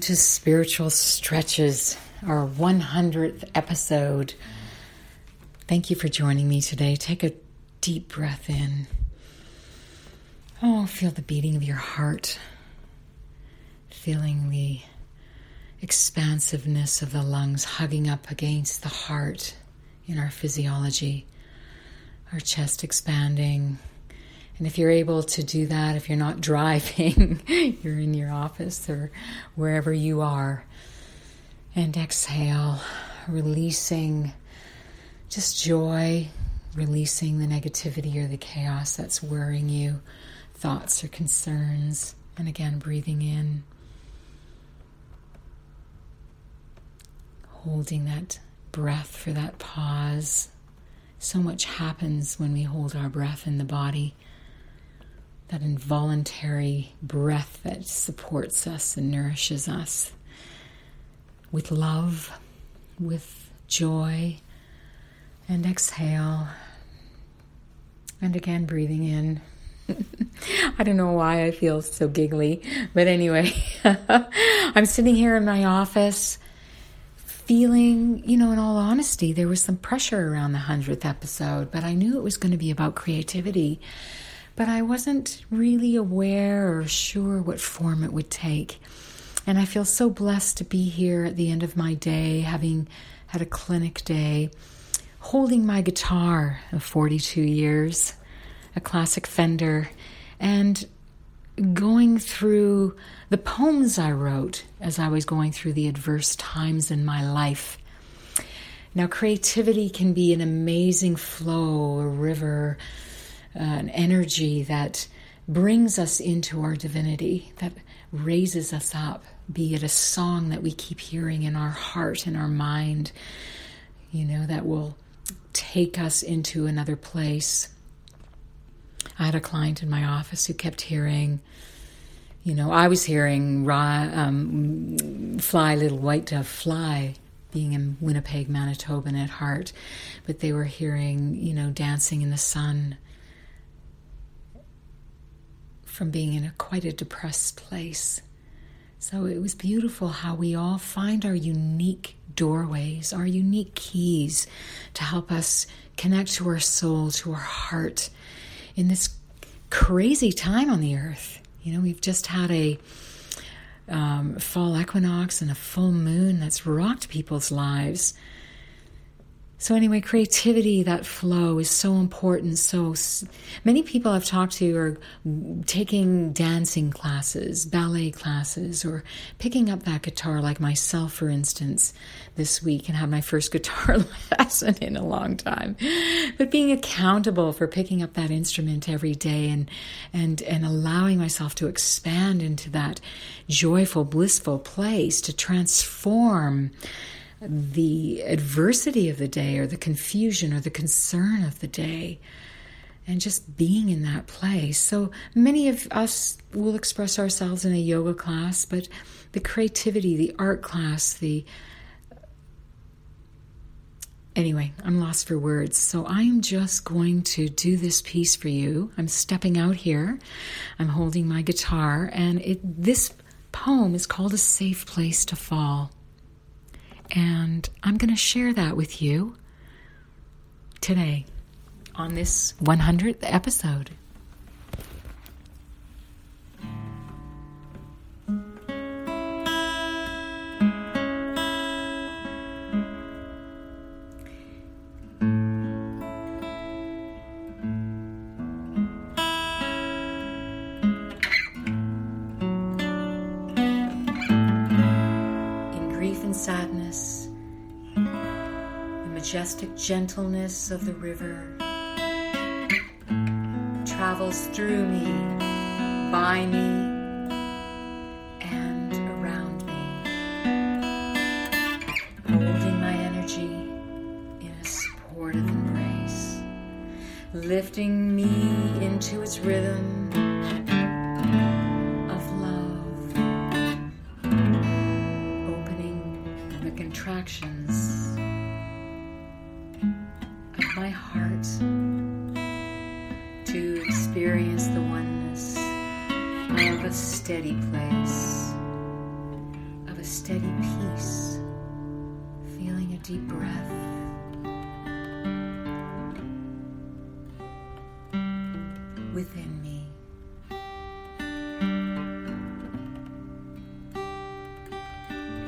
To Spiritual Stretches, our 100th episode. Thank you for joining me today. Take a deep breath in. Oh, feel the beating of your heart, feeling the expansiveness of the lungs hugging up against the heart in our physiology, our chest expanding and if you're able to do that, if you're not driving, you're in your office or wherever you are, and exhale, releasing just joy, releasing the negativity or the chaos that's worrying you, thoughts or concerns, and again, breathing in. Holding that breath for that pause. So much happens when we hold our breath in the body that involuntary breath that supports us and nourishes us with love, with joy, and exhale. And again, breathing in. I don't know why I feel so giggly, but anyway, I'm sitting here in my office feeling, you know, in all honesty, there was some pressure around the 100th episode, but I knew it was going to be about creativity but I wasn't really aware or sure what form it would take. And I feel so blessed to be here at the end of my day, having had a clinic day, holding my guitar of 42 years, a classic Fender, and going through the poems I wrote as I was going through the adverse times in my life. Now, creativity can be an amazing flow, a river, an energy that brings us into our divinity, that raises us up, be it a song that we keep hearing in our heart and our mind, you know, that will take us into another place. I had a client in my office who kept hearing, you know, I was hearing um, Fly Little White Dove Fly being in Winnipeg, Manitoban at heart, but they were hearing, you know, Dancing in the Sun from being in a quite a depressed place. So it was beautiful how we all find our unique doorways, our unique keys to help us connect to our soul, to our heart in this crazy time on the earth. You know, we've just had a um, fall equinox and a full moon that's rocked people's lives. So, anyway, creativity, that flow is so important. So, many people I've talked to are taking dancing classes, ballet classes, or picking up that guitar, like myself, for instance, this week, and have my first guitar lesson in a long time. But being accountable for picking up that instrument every day and, and, and allowing myself to expand into that joyful, blissful place to transform the adversity of the day or the confusion or the concern of the day and just being in that place. So many of us will express ourselves in a yoga class, but the creativity, the art class, the Anyway, I'm lost for words. So I'm just going to do this piece for you. I'm stepping out here. I'm holding my guitar and it this poem is called A Safe Place to Fall. And I'm going to share that with you today on this 100th episode. Majestic gentleness of the river travels through me, by me, and around me, holding my energy in a supportive embrace, lifting me into its rhythm experience the oneness of a steady place, of a steady peace, feeling a deep breath. Within me.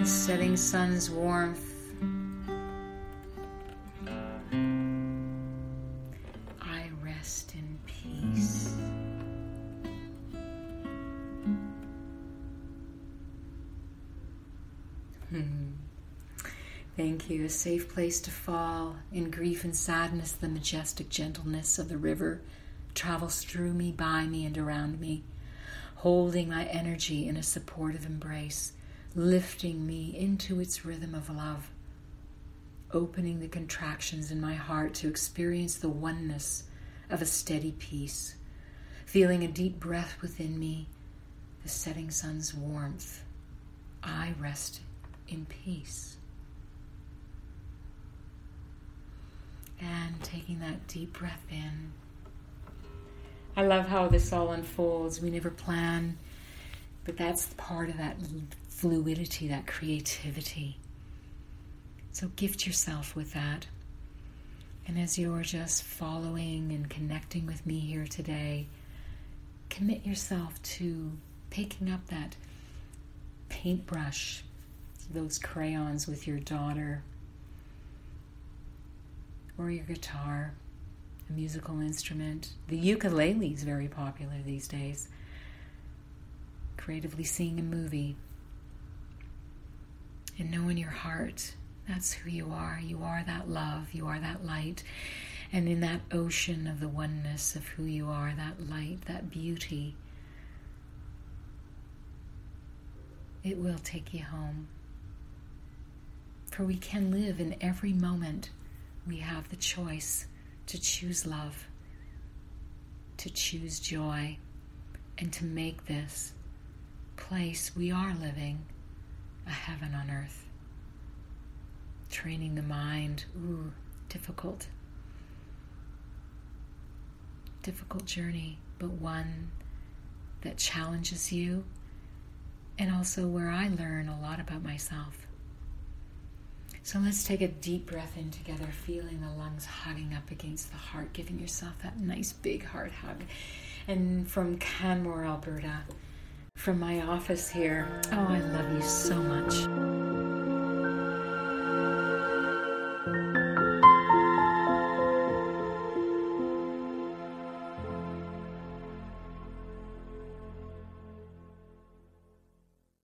The setting sun's warmth Hmm. Thank you. A safe place to fall. In grief and sadness, the majestic gentleness of the river travels through me, by me, and around me, holding my energy in a supportive embrace, lifting me into its rhythm of love, opening the contractions in my heart to experience the oneness of a steady peace, feeling a deep breath within me, the setting sun's warmth. I rest in peace. And taking that deep breath in. I love how this all unfolds. We never plan, but that's part of that fluidity, that creativity. So gift yourself with that. And as you're just following and connecting with me here today, commit yourself to picking up that paintbrush, those crayons with your daughter, or your guitar, a musical instrument. The ukulele is very popular these days. Creatively seeing a movie. And know in your heart that's who you are. You are that love, you are that light. And in that ocean of the oneness of who you are, that light, that beauty, it will take you home. For we can live in every moment. We have the choice to choose love, to choose joy, and to make this place we are living a heaven on earth. Training the mind, ooh, difficult. Difficult journey, but one that challenges you and also where I learn a lot about myself. So let's take a deep breath in together, feeling the lungs hugging up against the heart, giving yourself that nice big heart hug. And from Canmore, Alberta, from my office here, oh, I love you so much.